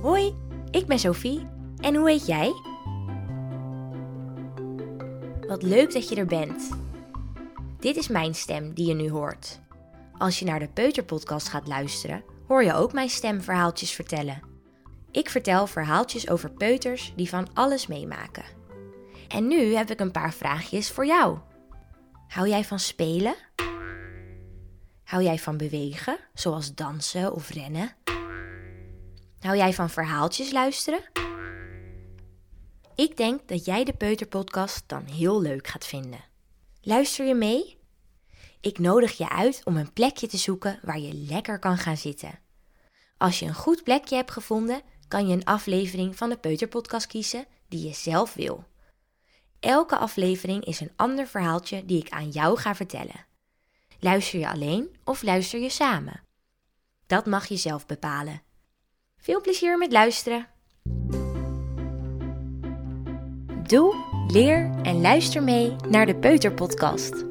Hoi, ik ben Sophie en hoe heet jij? Wat leuk dat je er bent. Dit is mijn stem die je nu hoort. Als je naar de Peuterpodcast gaat luisteren, hoor je ook mijn stem verhaaltjes vertellen. Ik vertel verhaaltjes over peuters die van alles meemaken. En nu heb ik een paar vraagjes voor jou. Hou jij van spelen? Hou jij van bewegen, zoals dansen of rennen? Hou jij van verhaaltjes luisteren? Ik denk dat jij de Peuterpodcast dan heel leuk gaat vinden. Luister je mee? Ik nodig je uit om een plekje te zoeken waar je lekker kan gaan zitten. Als je een goed plekje hebt gevonden, kan je een aflevering van de Peuterpodcast kiezen die je zelf wil. Elke aflevering is een ander verhaaltje die ik aan jou ga vertellen. Luister je alleen of luister je samen? Dat mag je zelf bepalen. Veel plezier met luisteren! Doe, leer en luister mee naar de Peuterpodcast.